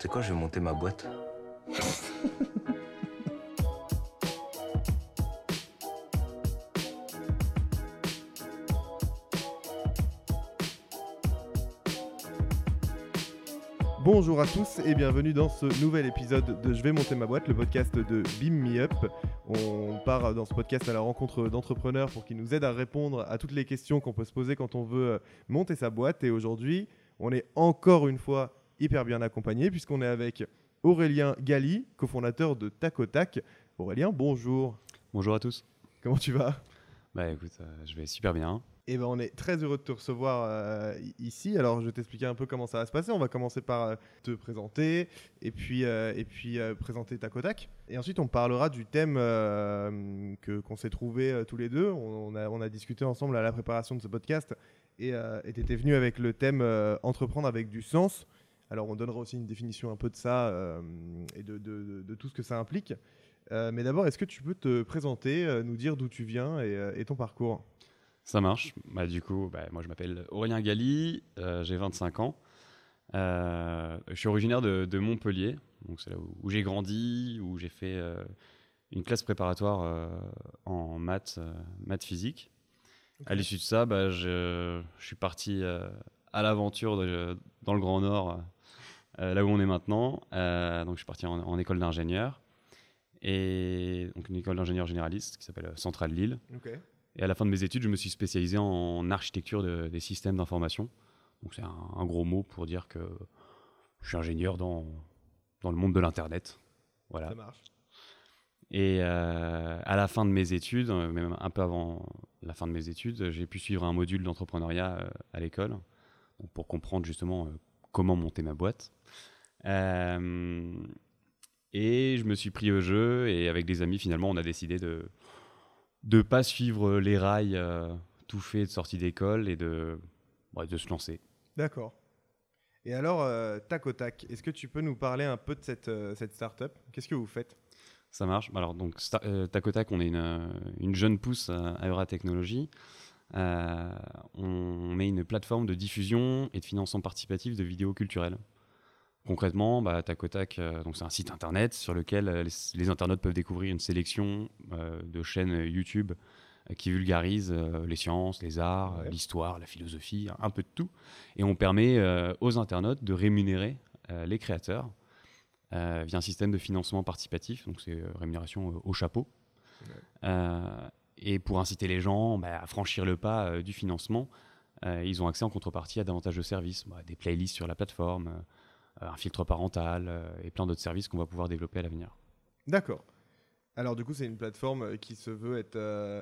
C'est quoi, je vais monter ma boîte Bonjour à tous et bienvenue dans ce nouvel épisode de Je vais monter ma boîte, le podcast de Beam Me Up. On part dans ce podcast à la rencontre d'entrepreneurs pour qu'ils nous aident à répondre à toutes les questions qu'on peut se poser quand on veut monter sa boîte. Et aujourd'hui, on est encore une fois hyper bien accompagné puisqu'on est avec Aurélien Galli, cofondateur de Tacotac. Aurélien, bonjour. Bonjour à tous. Comment tu vas? Bah écoute, euh, je vais super bien. Eh ben, on est très heureux de te recevoir euh, ici. Alors, je vais t'expliquer un peu comment ça va se passer. On va commencer par euh, te présenter et puis, euh, et puis présenter ta Kodak. Et ensuite, on parlera du thème que, qu'on s'est trouvé tous les deux. On, a, on, a, discuté ensemble à la préparation de ce podcast et tu étais venu avec le thème entreprendre avec du sens. Alors, on donnera aussi une définition un peu de ça et de, de, de, tout ce que ça implique. mais d'abord, est-ce que tu peux te présenter, nous dire d'où tu viens et, et ton parcours? Ça marche. Bah, du coup, bah, moi je m'appelle Aurélien Galli, euh, j'ai 25 ans. Euh, je suis originaire de, Montpellier, donc c'est là où, j'ai grandi, où j'ai fait euh, une classe préparatoire en maths, maths physique. À l'issue de ça, bah, je, suis parti à l'aventure dans le Grand Nord, là où on est maintenant. donc je suis parti en, école d'ingénieur, et donc une école d'ingénieur généraliste qui s'appelle Centrale Lille. Et à la fin de mes études, je me suis spécialisé en architecture des systèmes d'information. Donc c'est un, gros mot pour dire que je suis ingénieur dans, dans le monde de l'Internet. Voilà. Ça marche. Et euh, à la fin de mes études, euh, même un peu avant la fin de mes études, j'ai pu suivre un module d'entrepreneuriat euh, à l'école pour comprendre justement comment monter ma boîte. et je me suis pris au jeu et avec des amis, finalement, on a décidé de, de pas suivre les rails euh, tout fait de sortie d'école et de, de se lancer. D'accord. Et alors, euh, tac au tac, est-ce que tu peux nous parler un peu de cette, euh, cette start-up? Qu'est-ce que vous faites? Ça marche. Alors, donc, tac au tac, on est une, une jeune pousse à Eura Technologies. On met une plateforme de diffusion et de financement participatif de vidéos culturelles. Concrètement, bah, Tac euh, donc c'est un site internet sur lequel euh, les, internautes peuvent découvrir une sélection euh, de chaînes YouTube qui vulgarisent les sciences, les arts, l'histoire, la philosophie, un peu de tout. Et on permet aux internautes de rémunérer les créateurs via un système de financement participatif, donc c'est rémunération au chapeau. Et pour inciter les gens bah, à franchir le pas du financement, ils ont accès en contrepartie à davantage de services, bah, des playlists sur la plateforme, euh, un filtre parental euh, et plein d'autres services qu'on va pouvoir développer à l'avenir. D'accord. Alors du coup, c'est une plateforme euh, qui se veut être,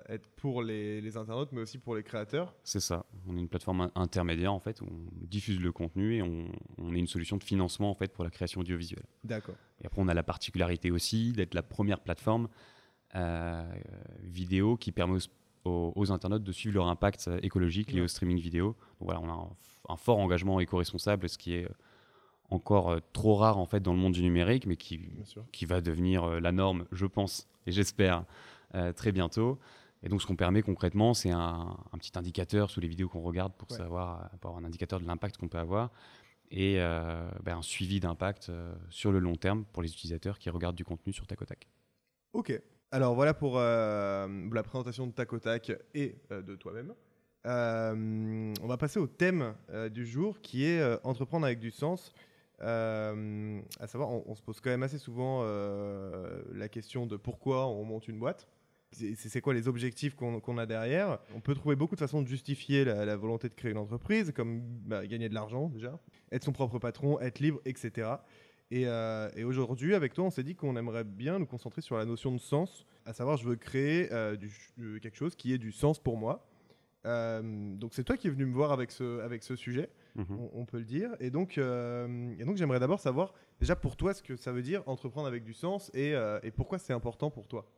être pour les, internautes, mais aussi pour les créateurs. C'est ça. On est une plateforme intermédiaire en fait où on diffuse le contenu et on, on, est une solution de financement en fait pour la création audiovisuelle. D'accord. Et après, on a la particularité aussi d'être la première plateforme vidéo qui permet aux, internautes de suivre leur impact écologique lié au streaming vidéo. Donc voilà, on a un, un fort engagement éco-responsable, ce qui est encore euh, trop rare en fait dans le monde du numérique, mais qui, qui va devenir euh, la norme, je pense, et j'espère, euh, très bientôt. Et donc, ce qu'on permet concrètement, c'est un, petit indicateur sous les vidéos qu'on regarde pour savoir, pour avoir un indicateur de l'impact qu'on peut avoir et ben, un suivi d'impact sur le long terme pour les utilisateurs qui regardent du contenu sur Tacotac. Ok. Alors voilà pour la présentation de Tacotac et de toi-même. on va passer au thème du jour qui est entreprendre avec du sens. Euh, à savoir, on, se pose quand même assez souvent euh, la question de pourquoi on monte une boîte. C'est quoi les objectifs qu'on a derrière? On peut trouver beaucoup de façons de justifier la, volonté de créer une entreprise, comme bah, gagner de l'argent déjà, être son propre patron, être libre, etc. Euh, et, aujourd'hui, avec toi, on s'est dit qu'on aimerait bien nous concentrer sur la notion de sens, à savoir, je veux créer du, quelque chose qui ait du sens pour moi. donc c'est toi qui es venu me voir avec ce, avec ce sujet. Mhm. on, peut le dire. Et donc, euh, donc j'aimerais d'abord savoir, déjà pour toi, ce que ça veut dire entreprendre avec du sens et, euh, pourquoi c'est important pour toi?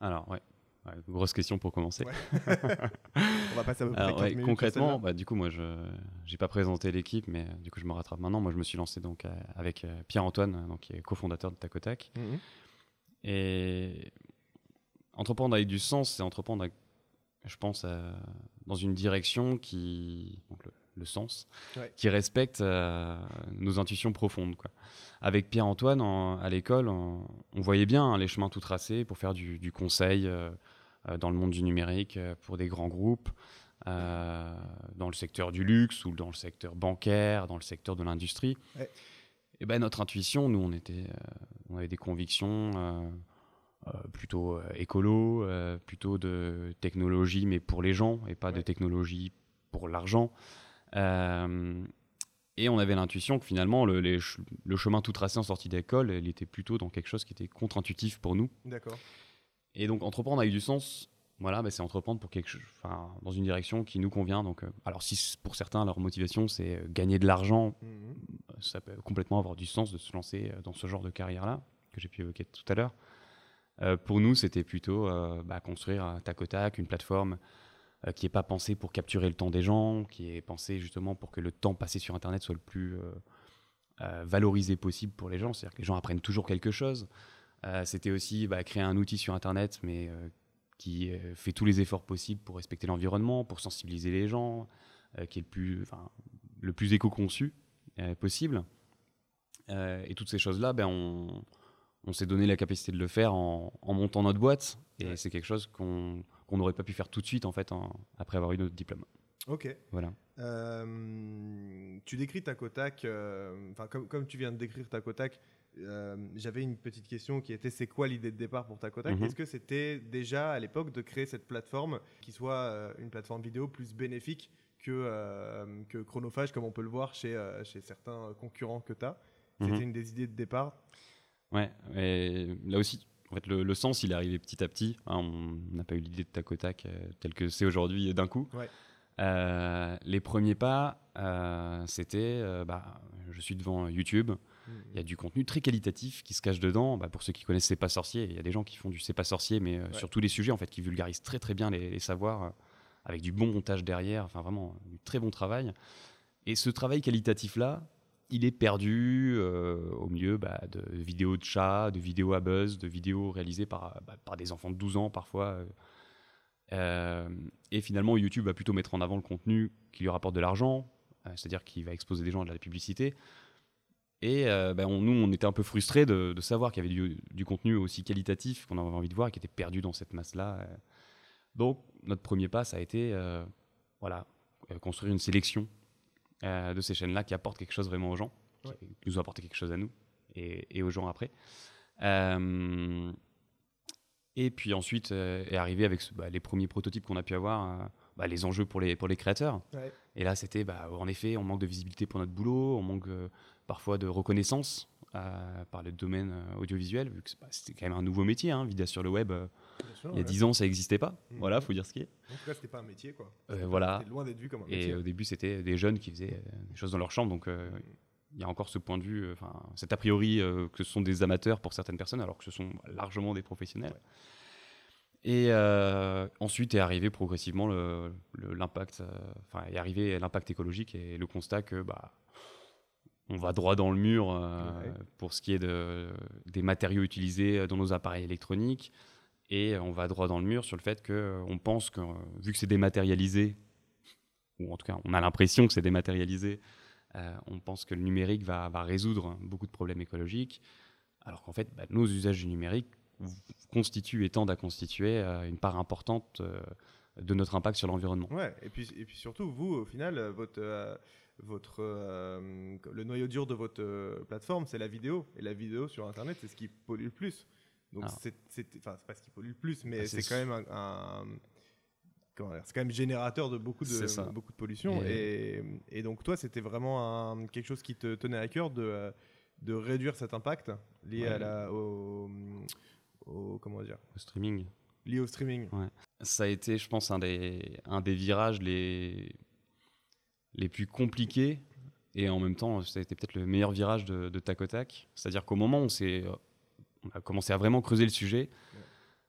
Alors, ouais. Grosse question pour commencer. on va passer à peu près Concrètement, bah, du coup, moi, je n'ai pas présenté l'équipe, mais euh, du coup, je me rattrape maintenant. Moi, je me suis lancé donc avec Pierre-Antoine, donc, qui est cofondateur de Tacotac. Mhm. Et entreprendre avec du sens, c'est entreprendre, je pense, dans une direction qui. Donc, le sens, Ouais. qui respecte euh, nos intuitions profondes. Quoi. Avec Pierre-Antoine, à l'école, on, on voyait bien hein, les chemins tout tracés pour faire du, du conseil euh, euh, dans le monde du numérique euh, pour des grands groupes, euh, dans le secteur du luxe ou dans le secteur bancaire, dans le secteur de l'industrie. Ouais. Et ben notre intuition, nous, on était, euh, on avait des convictions euh, euh, plutôt euh, écolo, euh, plutôt de technologie, mais pour les gens, et pas de technologie pour l'argent. Euh, et on avait l'intuition que finalement, le, les ch- le chemin tout tracé en sortie d'école, il était plutôt dans quelque chose qui était contre-intuitif pour nous. D'accord. Et donc, entreprendre avec du sens, voilà, bah, c'est entreprendre pour quelque chose, enfin, dans une direction qui nous convient. Donc, euh, alors, si pour certains, leur motivation, c'est euh, gagner de l'argent, Mhm. ça peut complètement avoir du sens de se lancer euh, dans ce genre de carrière-là, que j'ai pu évoquer tout à l'heure. Euh, pour nous, c'était plutôt euh, bah, construire tac au tac, une plateforme euh, qui n'est pas pensée pour capturer le temps des gens, qui est pensée justement pour que le temps passé sur Internet soit le plus valorisé possible pour les gens. C'est-à-dire que les gens apprennent toujours quelque chose. C'était aussi bah, créer un outil sur Internet, mais qui fait tous les efforts possibles pour respecter l'environnement, pour sensibiliser les gens, qui est le plus, le plus éco-conçu possible. Et toutes ces choses-là, ben, on, on s'est donné la capacité de le faire en, en montant notre boîte. Et Ouais. c'est quelque chose qu'on n'aurait pas pu faire tout de suite, en fait, en- après avoir eu notre diplôme. Ok. Voilà. Euh, tu décris Tacotac, euh, enfin comme, comme tu viens de décrire Tacotac, euh, j'avais une petite question qui était c'est quoi l'idée de départ pour Tacotac Mhm. Est-ce que c'était déjà à l'époque de créer cette plateforme qui soit euh, une plateforme vidéo plus bénéfique que, euh, que chronophage comme on peut le voir chez, euh, chez certains concurrents que tu as C'était Mhm. une des idées de départ? Ouais, et là aussi, en fait, le, le sens, il est arrivé petit à petit. hein. on n'a pas eu l'idée de tac au tac euh, tel que c'est aujourd'hui d'un coup. Ouais. Euh, les premiers pas, euh, c'était, euh, bah, je suis devant YouTube, il y a du contenu très qualitatif qui se cache dedans. Bah, pour ceux qui connaissent C'est pas sorcier, il y a des gens qui font du C'est pas sorcier, mais euh, Ouais. sur tous les sujets, en fait, qui vulgarisent très très bien les, les savoirs, euh, avec du bon montage derrière, enfin vraiment du très bon travail. Et ce travail qualitatif-là, il est perdu euh, au milieu bah, de vidéos de chats, de vidéos à buzz, de vidéos réalisées par, bah, par des enfants de 12 ans parfois. euh. Euh, et finalement, YouTube va plutôt mettre en avant le contenu qui lui rapporte de l'argent, c'est-à-dire qu'il va exposer des gens à de la publicité. Et bah, on- nous, on était un peu frustrés de, savoir qu'il y avait du, du contenu aussi qualitatif qu'on avait envie de voir et qui était perdu dans cette masse-là. Donc, notre premier pas, ça a été voilà, construire une sélection euh, de ces chaînes-là qui apportent quelque chose vraiment aux gens, Ouais. qui nous ont apporté quelque chose à nous et, et aux gens après. Euh, et puis ensuite euh, est arrivé avec ce- bah, les premiers prototypes qu'on a pu avoir, bah, les enjeux pour les, pour les créateurs. Ouais. Et là, c'était, bah, en effet, on manque de visibilité pour notre boulot, on manque parfois de reconnaissance par le domaine audiovisuel, vu que c'était quand même un nouveau métier, hein, vidéo sur le web. Sûr, il y a ouais. 10 ans, ça n'existait pas. Mhm. Voilà, faut dire ce qui est. En tout cas, c'était pas un métier quoi. Euh, voilà. Loin d'être vu comme un Et métier. au début, c'était des jeunes qui faisaient euh, des choses dans leur chambre. Donc, euh, il y a encore ce point de vue, euh, enfin, cet a priori euh, que ce sont des amateurs pour certaines personnes, alors que ce sont largement des professionnels. Et ensuite est arrivé progressivement l'impact, enfin, est arrivé l'impact écologique et le constat que bah, on va droit dans le mur euh, Ouais. pour ce qui est de, des matériaux utilisés dans nos appareils électroniques. Et on va droit dans le mur sur le fait qu'on pense que, euh, vu que c'est dématérialisé, ou en tout cas on a l'impression que c'est dématérialisé, euh, on pense que le numérique va, résoudre beaucoup de problèmes écologiques, alors qu'en fait bah, nos usages du numérique constituent et tendent à constituer euh, une part importante euh, de notre impact sur l'environnement. Ouais, et puis, et puis surtout, vous, au final, euh, votre, euh, votre, euh, le noyau dur de votre euh, plateforme, c'est la vidéo. Et la vidéo sur Internet, c'est ce qui pollue le plus. Donc, Alors. c'est c'est- enfin, c'est pas ce qui pollue le plus, mais Ah, c'est quand même un. c'est quand même générateur de beaucoup de, beaucoup de pollution. Et, et donc, toi, c'était vraiment un- quelque chose qui te tenait à cœur de, de réduire cet impact lié Ouais. à la, au, au- Comment dire Le streaming, Lié au streaming. ça a été, je pense, un des, un des virages les, les plus compliqués. Et en même temps, ça a été peut-être le meilleur virage de, de tac au tac. C'est-à-dire qu'au moment où on, s'est- on a commencé à vraiment creuser le sujet,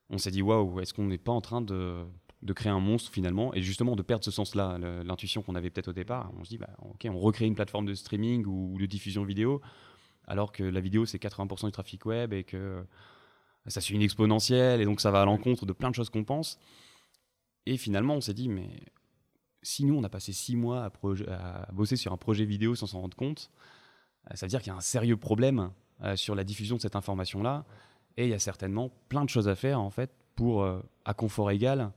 on s'est dit waouh, est-ce qu'on n'est pas en train de, de créer un monstre finalement Et justement, de perdre ce sens-là, l'intuition qu'on avait peut-être au départ. On se dit, bah, ok, on recrée une plateforme de streaming ou de diffusion vidéo, alors que la vidéo, c'est 80% du trafic web et que ça suit une exponentielle et donc ça va à l'encontre de plein de choses qu'on pense. Et finalement, on s'est dit, mais si nous, on a passé six mois à, à bosser sur un projet vidéo sans s'en rendre compte, ça veut dire qu'il y a un sérieux problème euh, sur la diffusion de cette information-là. Et il y a certainement plein de choses à faire, en fait, pour, à confort égal,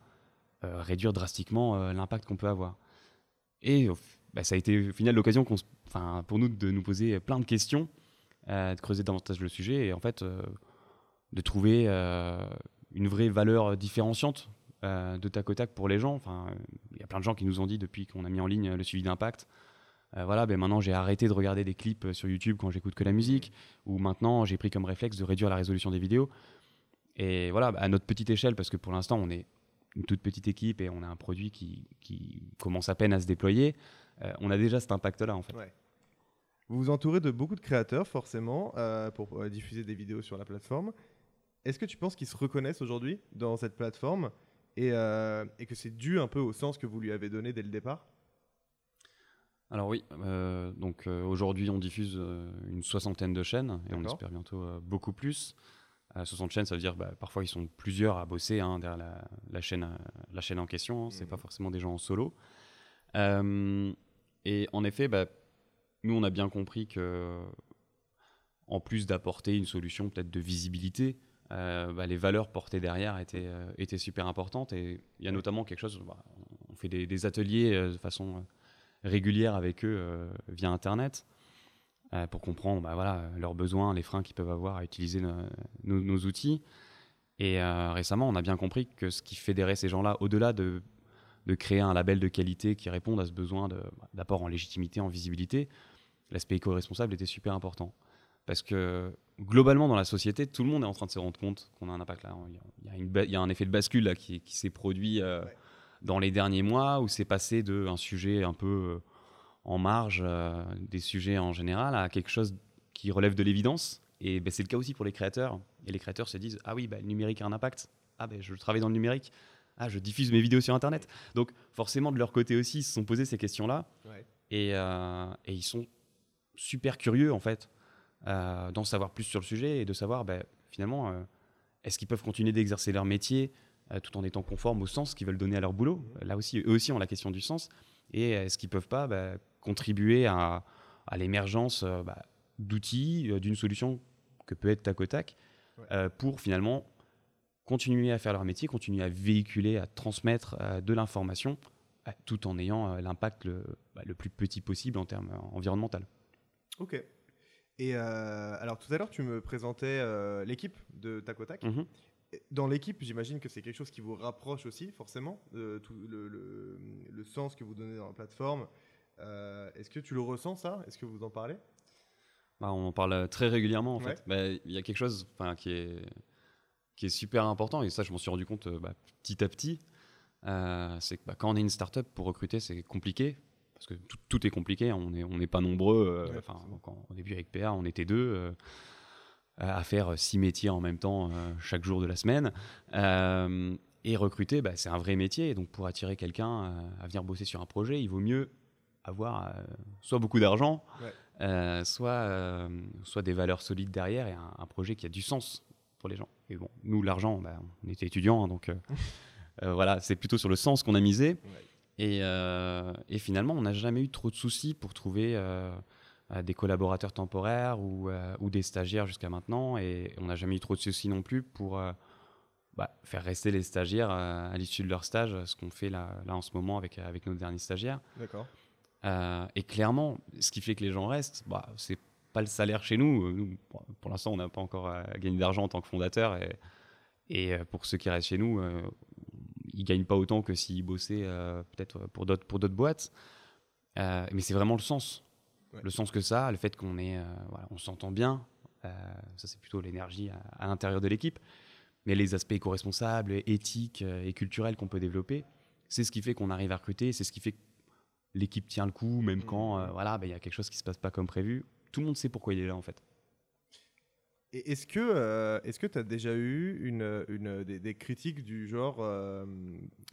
réduire drastiquement l'impact qu'on peut avoir. Et bah, ça a été au final l'occasion pour nous de nous poser plein de questions, de creuser davantage le sujet et en fait de trouver une vraie valeur différenciante euh, de tac au tac pour les gens. Enfin, il y a plein de gens qui nous ont dit depuis qu'on a mis en ligne le suivi d'impact. Euh, voilà, ben maintenant j'ai arrêté de regarder des clips sur YouTube quand j'écoute que la musique, ou maintenant j'ai pris comme réflexe de réduire la résolution des vidéos. Et voilà, à notre petite échelle, parce que pour l'instant on est une toute petite équipe et on a un produit qui, commence à peine à se déployer, euh, on a déjà cet impact-là en fait. Vous vous entourez de beaucoup de créateurs forcément pour diffuser des vidéos sur la plateforme. Est-ce que tu penses qu'ils se reconnaissent aujourd'hui dans cette plateforme euh, et, que c'est dû un peu au sens que vous lui avez donné dès le départ? Alors oui, euh, donc euh, aujourd'hui on diffuse une soixantaine de chaînes et on espère bientôt beaucoup plus. 60 chaînes, ça veut dire bah, parfois ils sont plusieurs à bosser hein, derrière la, chaîne, la chaîne en question. Hein, c'est pas mhm. forcément des gens en solo. et en effet, bah, nous on a bien compris que en plus d'apporter une solution peut-être de visibilité, euh, bah, les valeurs portées derrière étaient, euh, étaient super importantes. Et il y a notamment quelque chose, on fait des, ateliers euh, de façon régulière avec eux via Internet pour comprendre bah, leurs besoins, les freins qu'ils peuvent avoir à utiliser nos, outils. Et récemment, on a bien compris que ce qui fédérait ces gens-là, au-delà de, créer un label de qualité qui réponde à ce besoin d'apport en légitimité, en visibilité, l'aspect éco-responsable était super important. Parce que globalement, dans la société, tout le monde est en train de se rendre compte qu'on a un impact là. Il y a, un effet de bascule là, qui, s'est produit euh, dans les derniers mois où c'est passé d'un sujet un peu euh, en marge euh, des sujets en général à quelque chose qui relève de l'évidence. Et ben, c'est le cas aussi pour les créateurs. Et les créateurs se disent Ah oui, bah, le numérique a un impact. Ah ben, je travaille dans le numérique. Ah, je diffuse mes vidéos sur Internet. Donc, forcément, de leur côté aussi, ils se sont posés ces questions-là. Et, et, ils sont super curieux, en fait, euh, d'en savoir plus sur le sujet et de savoir ben, finalement euh, est-ce qu'ils peuvent continuer d'exercer leur métier euh, tout en étant conformes au sens qu'ils veulent donner à leur boulot. Là aussi, eux aussi ont la question du sens. Et est-ce qu'ils peuvent pas ben, contribuer à, l'émergence ben, d'outils, d'une solution que peut être tac au tac, pour finalement continuer à faire leur métier, continuer à véhiculer, à transmettre de l'information, tout en ayant l'impact le, le, plus petit possible en termes environnementaux. Ok. Et euh, alors tout à l'heure, tu me présentais euh, l'équipe de Tacotac. Dans l'équipe, j'imagine que c'est quelque chose qui vous rapproche aussi, forcément, tout le, le, sens que vous donnez dans la plateforme. Euh, est-ce que tu le ressens, ça? Est-ce que vous en parlez? Bah, On en parle très régulièrement, en fait. Bah, il y a quelque chose qui est, qui est super important, et ça, je m'en suis rendu compte bah, petit à petit. c'est que quand on est une startup, pour recruter, c'est compliqué parce que tout, est compliqué, on n'est on pas nombreux. Euh, enfin, au début avec PA, on était deux euh, à faire six métiers en même temps euh, chaque jour de la semaine. et recruter, bah, c'est un vrai métier. donc pour attirer quelqu'un à venir bosser sur un projet, il vaut mieux avoir soit beaucoup d'argent, soit, soit des valeurs solides derrière et un, projet qui a du sens pour les gens. Et bon, nous, l'argent, bah, on était étudiants, hein, donc voilà, c'est plutôt sur le sens qu'on a misé. Euh, et, finalement, on n'a jamais eu trop de soucis pour trouver euh, euh, des collaborateurs temporaires ou, ou des stagiaires jusqu'à maintenant. Et on n'a jamais eu trop de soucis non plus pour bah, faire rester les stagiaires à l'issue de leur stage, ce qu'on fait là, là, en ce moment avec, avec nos derniers stagiaires. D'accord. et clairement, ce qui fait que les gens restent, bah, c'est pas le salaire chez nous. nous pour l'instant, on n'a pas encore gagné d'argent en tant que fondateur. Et, et pour ceux qui restent chez nous, ils gagnent pas autant que s'ils bossaient euh, peut-être pour d'autres pour d'autres boîtes. Euh, mais c'est vraiment le sens, le sens que ça, le fait qu'on est, euh, voilà, on s'entend bien. ça c'est plutôt l'énergie à, l'intérieur de l'équipe. Mais les aspects éco-responsables, éthiques et culturels qu'on peut développer, c'est ce qui fait qu'on arrive à recruter, c'est ce qui fait que l'équipe tient le coup, même mmh. quand voilà, bah, il y a quelque chose qui se passe pas comme prévu. Tout le monde sait pourquoi il est là en fait est-ce que euh, est-ce que tu as déjà eu une, une des, critiques du genre euh,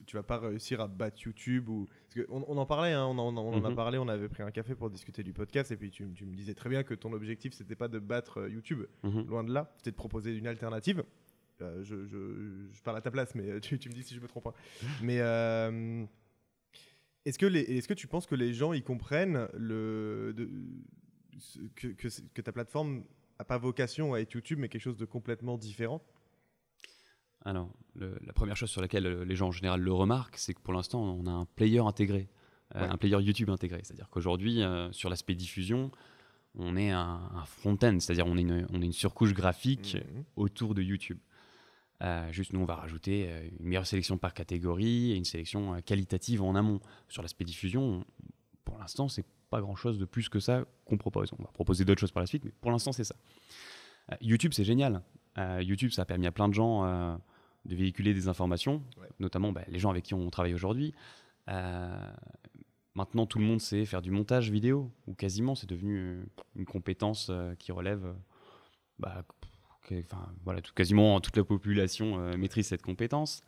tu vas pas réussir à battre YouTube ou on, en parlait hein, on, en, on a mhm. parlé on avait pris un café pour discuter du podcast et puis tu, tu me disais très bien que ton objectif c'était pas de battre euh, YouTube mhm. loin de là c'était de proposer une alternative euh, je, je, je, parle à ta place mais tu, tu, me dis si je me trompe pas mais Est-ce que, les- est-ce que tu penses que les gens y comprennent le, de- que, que ta plateforme n'a pas vocation à être YouTube, mais quelque chose de complètement différent Alors, le- la première chose sur laquelle euh, les gens en général le remarquent, c'est que pour l'instant, on a un player intégré, euh, Ouais. un player YouTube intégré. C'est-à-dire qu'aujourd'hui, euh, sur l'aspect diffusion, on est un, un front-end, c'est-à-dire on est une, on est une surcouche graphique Mhm. autour de YouTube. Euh, juste, nous, on va rajouter une meilleure sélection par catégorie et une sélection qualitative en amont. Sur l'aspect diffusion, on- pour l'instant, c'est pas grand-chose de plus que ça qu'on propose. On va proposer d'autres choses par la suite, mais pour l'instant, c'est ça. Euh, YouTube, c'est génial. Euh, YouTube, ça a permis à plein de gens euh, de véhiculer des informations, Ouais. notamment bah, les gens avec qui on travaille aujourd'hui. Maintenant, tout le monde sait faire du montage vidéo, ou quasiment, c'est devenu une compétence qui relève. bah, que- voilà, tout- quasiment toute la population maîtrise cette compétence.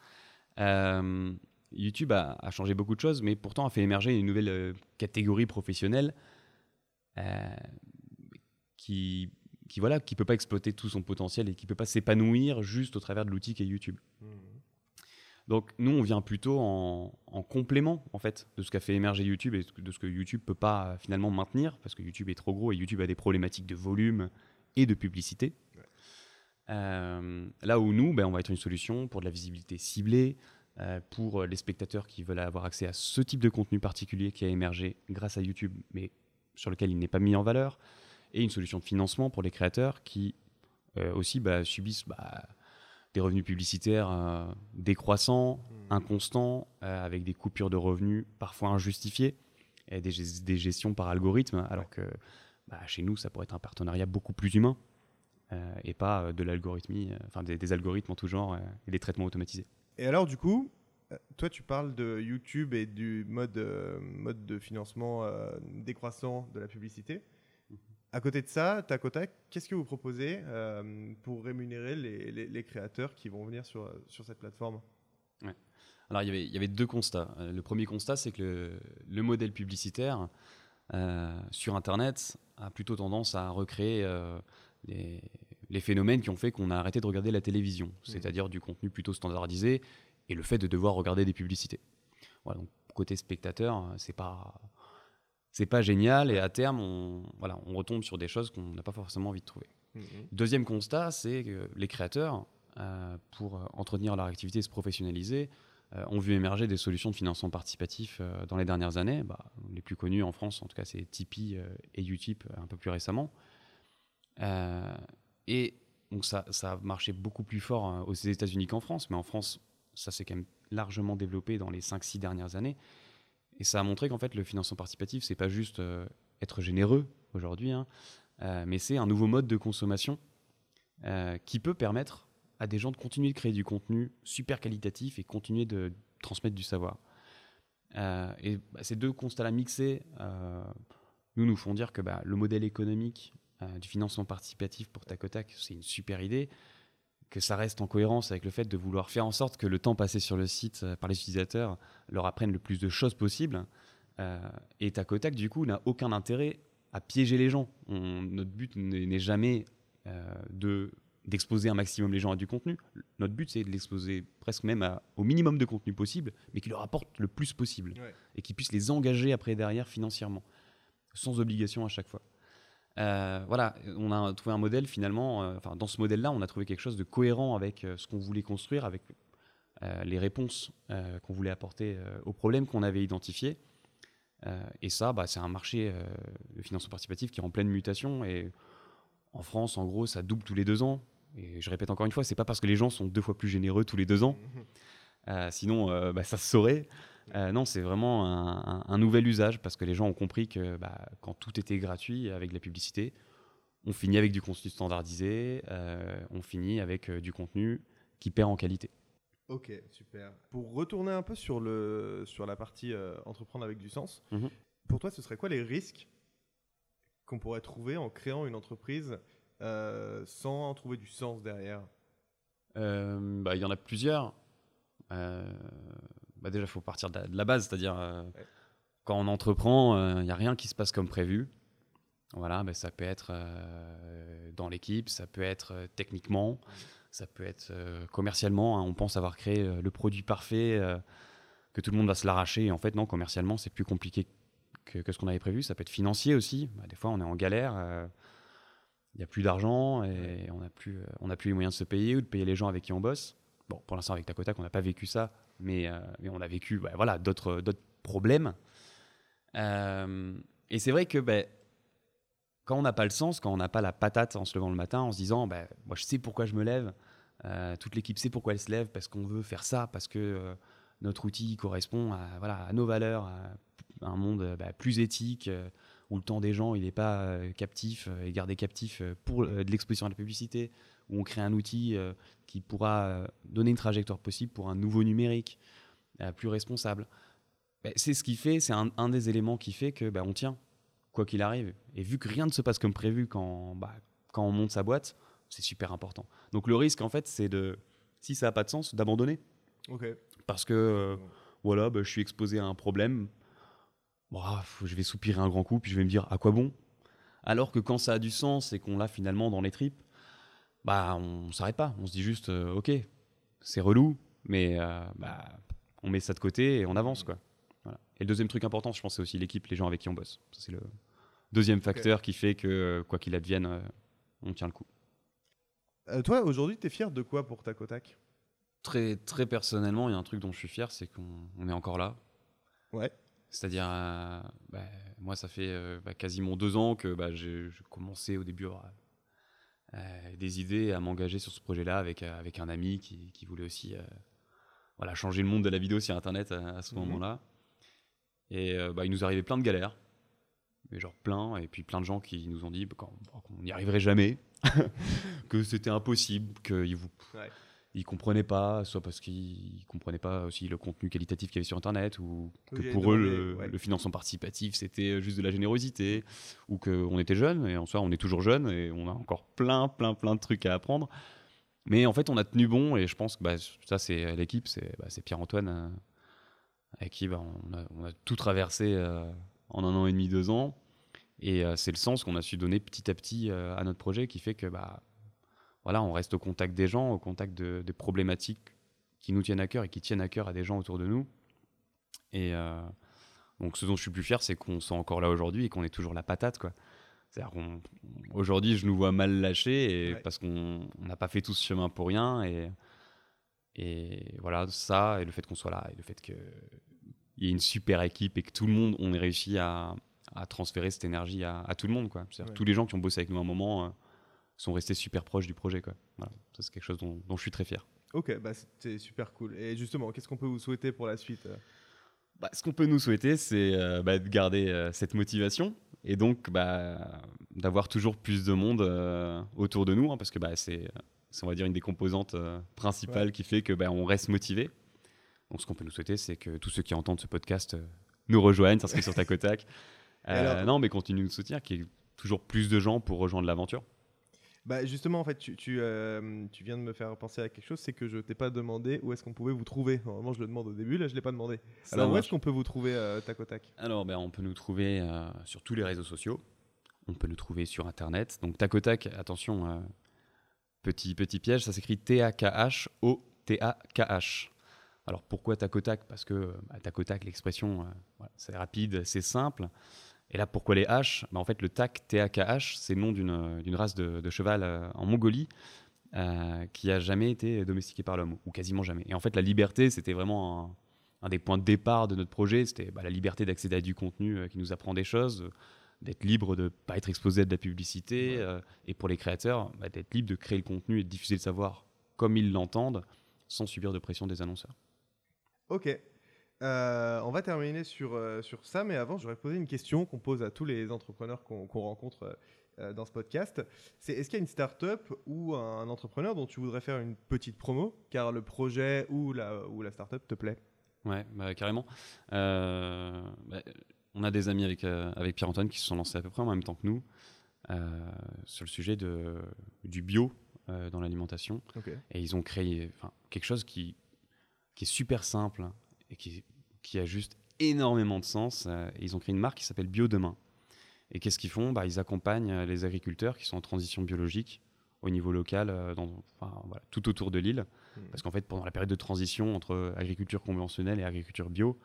YouTube a, a changé beaucoup de choses, mais pourtant a fait émerger une nouvelle euh, catégorie professionnelle euh, qui, qui voilà, qui peut pas exploiter tout son potentiel et qui peut pas s'épanouir juste au travers de l'outil qu'est YouTube. Mhm. Donc nous, on vient plutôt en, en complément en fait de ce qu'a fait émerger YouTube et de ce que YouTube peut pas euh, finalement maintenir parce que YouTube est trop gros et YouTube a des problématiques de volume et de publicité. Ouais. Euh, là où nous, ben, on va être une solution pour de la visibilité ciblée, pour les spectateurs qui veulent avoir accès à ce type de contenu particulier qui a émergé grâce à YouTube, mais sur lequel il n'est pas mis en valeur, et une solution de financement pour les créateurs qui euh, aussi bah, subissent bah, des revenus publicitaires euh, décroissants, Mhm. inconstants, euh, avec des coupures de revenus parfois injustifiées, et des, gest- des gestions par algorithme, alors que bah, chez nous, ça pourrait être un partenariat beaucoup plus humain, euh, et pas euh, de l'algorithmie, euh, enfin des, des algorithmes en tout genre, euh, et des traitements automatisés. Et alors, du coup, euh, toi, tu parles de YouTube et du mode, euh, mode de financement euh, décroissant de la publicité. À côté de ça, Tacotac, qu'est-ce que vous proposez euh, pour rémunérer les, les- les créateurs qui vont venir sur, sur cette plateforme? Alors, il y avait- il y avait deux constats. Le premier constat, c'est que le, le modèle publicitaire sur Internet a plutôt tendance à recréer les, les phénomènes qui ont fait qu'on a arrêté de regarder la télévision, c'est-à-dire du contenu plutôt standardisé et le fait de devoir regarder des publicités. Voilà, donc, côté spectateur, euh, c'est pas c'est pas génial et à terme, on, voilà, on retombe sur des choses qu'on n'a pas forcément envie de trouver. Deuxième constat, c'est que les créateurs, euh, pour euh, entretenir leur activité et se professionnaliser, euh, ont vu émerger des solutions de financement participatif euh, dans les dernières années. Bah, les plus connues en France, en tout cas, c'est Tipeee et Utip un peu plus récemment. Et donc ça, ça a marché beaucoup plus fort euh, aux États-Unis qu'en France, mais en France, ça s'est quand même largement développé dans les 5-6 dernières années. Et ça a montré qu'en fait, le financement participatif, c'est pas juste euh, être généreux aujourd'hui, hein, euh, mais c'est un nouveau mode de consommation euh, qui peut permettre à des gens de continuer de créer du contenu super qualitatif et continuer de transmettre du savoir. Et bah, ces deux constats-là mixés nous nous font dire que bah, le modèle économique euh, du financement participatif pour Tacotac, c'est une super idée, que ça reste en cohérence avec le fait de vouloir faire en sorte que le temps passé sur le site euh, par les utilisateurs leur apprenne le plus de choses possible. Euh, et Tacotac, du coup, n'a aucun intérêt à piéger les gens. On- notre but n'est jamais de d'exposer un maximum les gens à du contenu. Notre but, c'est de l'exposer presque même à- au minimum de contenu possible, mais qui leur apporte le plus possible Ouais. et qui puisse les engager après derrière financièrement, sans obligation à chaque fois. Euh, voilà, on a trouvé un modèle finalement, euh, enfin dans ce modèle-là, on a trouvé quelque chose de cohérent avec euh, ce qu'on voulait construire, avec les réponses qu'on voulait apporter aux problèmes qu'on avait identifiés. Et ça, bah, c'est un marché de financement participatif qui est en pleine mutation. Et en France, en gros, ça double tous les deux ans. Et je répète encore une fois, c'est pas parce que les gens sont deux fois plus généreux tous les deux ans. Euh, sinon, bah, ça se saurait. Euh, non, c'est vraiment un, un- un nouvel usage parce que les gens ont compris que bah, quand tout était gratuit avec la publicité, on finit avec du contenu standardisé, euh, on finit avec euh, du contenu qui perd en qualité. Ok, super. Pour retourner un peu sur, le, sur la partie euh, entreprendre avec du sens, Mhm. pour toi, ce serait quoi les risques qu'on pourrait trouver en créant une entreprise euh, sans en trouver du sens derrière? Euh, bah, Il y en a plusieurs. Euh, bah, déjà, il faut partir de la, de la base, c'est-à-dire euh, Ouais. quand on entreprend, euh, il n'y a rien qui se passe comme prévu. Voilà, bah, ça peut être euh, dans l'équipe, ça peut être euh, techniquement, ça peut être euh, commercialement. hein. on pense avoir créé euh, le produit parfait, euh, que tout le monde va se l'arracher. Et en fait, non, commercialement, c'est plus compliqué que, que ce qu'on avait prévu. Ça peut être financier aussi. Bah, des fois, on est en galère. euh, Il n'y a plus d'argent et on n'a plus, euh, on plus les moyens de se payer ou de payer les gens avec qui on bosse. Bon, pour l'instant, avec Tacotac, on n'a pas vécu ça, mais, euh, mais on a vécu bah, voilà, d'autres, d'autres problèmes. Euh, et c'est vrai que ben, quand on n'a pas le sens, quand on n'a pas la patate en se levant le matin, en se disant ben, Moi, je sais pourquoi je me lève, euh, toute l'équipe sait pourquoi elle se lève, parce qu'on veut faire ça, parce que euh, notre outil correspond à, nos valeurs, à un monde euh, bah, plus éthique, euh, où le temps des gens n'est pas euh, captif euh, et gardé captif euh, pour euh, de l'exposition à la publicité, où on crée un outil euh, qui pourra euh, donner une trajectoire possible pour un nouveau numérique euh, plus responsable. Ben, c'est ce qui fait, c'est un, un des éléments qui fait que ben, on tient, quoi qu'il arrive. Et vu que rien ne se passe comme prévu quand, bah, quand on monte sa boîte, c'est super important. Donc le risque, en fait, c'est de, si ça n'a pas de sens, d'abandonner. Parce que, euh, voilà, ben, je suis exposé à un problème. Bon, je vais soupirer un grand coup, puis je vais me dire, à quoi bon? Alors que quand ça a du sens et qu'on l'a finalement dans les tripes, bah, on s'arrête pas. On se dit juste, euh, ok, c'est relou, mais euh, bah, on met ça de côté et on avance, quoi. Voilà. Et le deuxième truc important, je pense, c'est aussi l'équipe, les gens avec qui on bosse. C'est le deuxième facteur qui fait que, euh, quoi qu'il advienne, euh, on tient le coup. Euh, toi, aujourd'hui, tu es fier de quoi pour Tacotac Très, très personnellement, il y a un truc dont je suis fier, c'est qu'on on est encore là. Ouais. C'est-à-dire, euh, bah, moi, ça fait euh, bah, quasiment deux ans que bah, j'ai commencé au début à des idées à m'engager sur ce projet-là avec, euh, avec un ami qui, qui voulait aussi euh, voilà, changer le monde de la vidéo sur Internet à, à ce Mhm. moment-là. Et euh, bah, il nous arrivait plein de galères, mais genre plein, et puis plein de gens qui nous ont dit bah, qu'on qu'on n'y arriverait jamais, que c'était impossible, qu'ils vous Ouais. Ils comprenaient pas, soit parce qu'ils comprenaient pas aussi le contenu qualitatif qu'il y avait sur Internet, ou que pour eux, le, ouais. le financement participatif, c'était juste de la générosité, ou qu'on était jeunes, et en soi, on est toujours jeunes, et on a encore plein, plein, plein de trucs à apprendre. Mais en fait, on a tenu bon, et je pense que bah, ça, c'est l'équipe, c'est bah, Pierre-Antoine, euh, avec qui bah, on, a, on a tout traversé euh, en un an et demi, deux ans. Et euh, c'est le sens qu'on a su donner petit à petit euh, à notre projet qui fait que bah, voilà, on reste au contact des gens, au contact de, des problématiques qui nous tiennent à cœur et qui tiennent à cœur à des gens autour de nous. Et euh, donc, ce dont je suis plus fier, c'est qu'on soit encore là aujourd'hui et qu'on est toujours la patate, quoi. Aujourd'hui, je nous vois mal lâcher et Ouais. parce qu'on on n'a pas fait tout ce chemin pour rien. Et, et voilà, ça, et le fait qu'on soit là, et le fait qu'il y ait une super équipe et que tout le monde, on ait réussi à, à transférer cette énergie à, à tout le monde, quoi. C'est-à-dire Ouais. tous les gens qui ont bossé avec nous à un moment euh, sont restés super proches du projet, quoi. Voilà, ça, c'est quelque chose dont, dont je suis très fier. Ok, bah c'était super cool. Et justement, qu'est-ce qu'on peut vous souhaiter pour la suite euh Bah, ce qu'on peut nous souhaiter, c'est euh, bah, de garder euh, cette motivation et donc bah, d'avoir toujours plus de monde euh, autour de nous, hein, parce que bah, c'est, on va dire, une des composantes principales Ouais. qui fait que bah, on reste motivé. Donc, ce qu'on peut nous souhaiter, c'est que tous ceux qui entendent ce podcast nous rejoignent, s'inscrivent sur Tacotac. Alors- non, mais continuent de nous soutenir, qu'il y ait toujours plus de gens pour rejoindre l'aventure. Bah justement, en fait, tu, tu, euh, tu viens de me faire penser à quelque chose, c'est que je t'ai pas demandé où est-ce qu'on pouvait vous trouver. Normalement, je le demande au début, là, je l'ai pas demandé. Ça Alors, où est-ce qu'on peut vous trouver, euh, tac au tac? Alors, ben, on peut nous trouver euh, sur tous les réseaux sociaux. On peut nous trouver sur Internet. Donc, tac au tac, attention, euh, petit, petit piège, ça s'écrit T-A-K-H-O-T-A-K-H. Alors, pourquoi tac au tac? Parce que bah, tac au tac, l'expression, voilà, c'est rapide, c'est simple. Et là, pourquoi les H? Bah, En fait, le tac, T-A-K-H, c'est le nom d'une race de, de cheval euh, en Mongolie euh, qui a jamais été domestiquée par l'homme, ou quasiment jamais. Et en fait, la liberté, c'était vraiment un, un des points de départ de notre projet, c'était bah, la liberté d'accéder à du contenu euh, qui nous apprend des choses, d'être libre de ne pas être exposé à de la publicité, et pour les créateurs, bah, d'être libre de créer le contenu et de diffuser le savoir comme ils l'entendent, sans subir de pression des annonceurs. Ok. Euh, on va terminer sur, euh, sur ça, mais avant, j'aurais posé une question qu'on pose à tous les entrepreneurs qu'on rencontre euh, dans ce podcast. C'est est-ce qu'il y a une startup ou un entrepreneur dont tu voudrais faire une petite promo, car le projet ou la, ou la startup te plaît Ouais, bah, carrément. Bah, on a des amis avec, avec Pierre-Antoine qui se sont lancés à peu près en même temps que nous sur le sujet de, du bio dans l'alimentation. Et ils ont créé quelque chose qui, qui est super simple et qui, qui a juste énormément de sens. Euh, ils ont créé une marque qui s'appelle Bio Demain. Et qu'est-ce qu'ils font? Bah, Ils accompagnent euh, les agriculteurs qui sont en transition biologique au niveau local, euh, dans, enfin, voilà, tout autour de l'île. Hmm. Parce qu'en fait, pendant la période de transition entre agriculture conventionnelle et agriculture bio,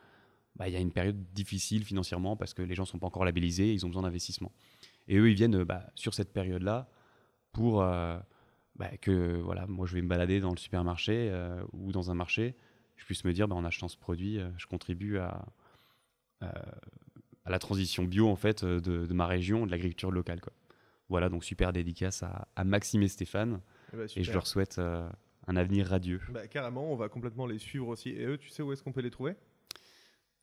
bah, il y a une période difficile financièrement parce que les gens ne sont pas encore labellisés, ils ont besoin d'investissement. Et eux, ils viennent bah, sur cette période-là pour euh, bah, que voilà, moi je vais me balader dans le supermarché euh, ou dans un marché, je puisse me dire bah, en achetant ce produit, euh, je contribue à, euh, à la transition bio en fait euh, de, de ma région, de l'agriculture locale. Quoi. Voilà, donc super dédicace à, à Maxime et Stéphane Eh ben, et je leur souhaite euh, un avenir radieux. Bah, carrément, on va complètement les suivre aussi. Et eux, tu sais où est-ce qu'on peut les trouver?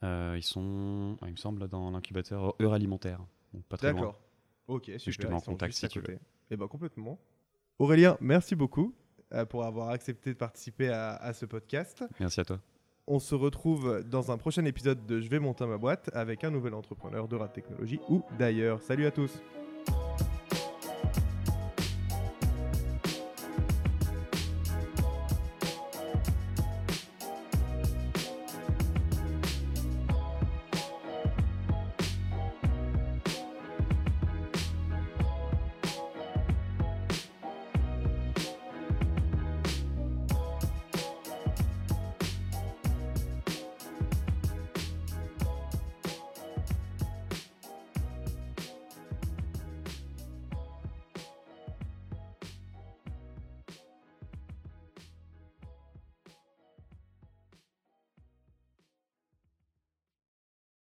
Euh, ils sont, il me semble, dans l'incubateur Heure Alimentaire. Donc pas très. D'accord. Ok, super. je te mets en contact si tu côté. Eh ben complètement. Aurélien, merci beaucoup pour avoir accepté de participer à, à ce podcast. Merci à toi. On se retrouve dans un prochain épisode de Je vais monter ma boîte avec un nouvel entrepreneur de rap technologie ou d'ailleurs. Salut à tous.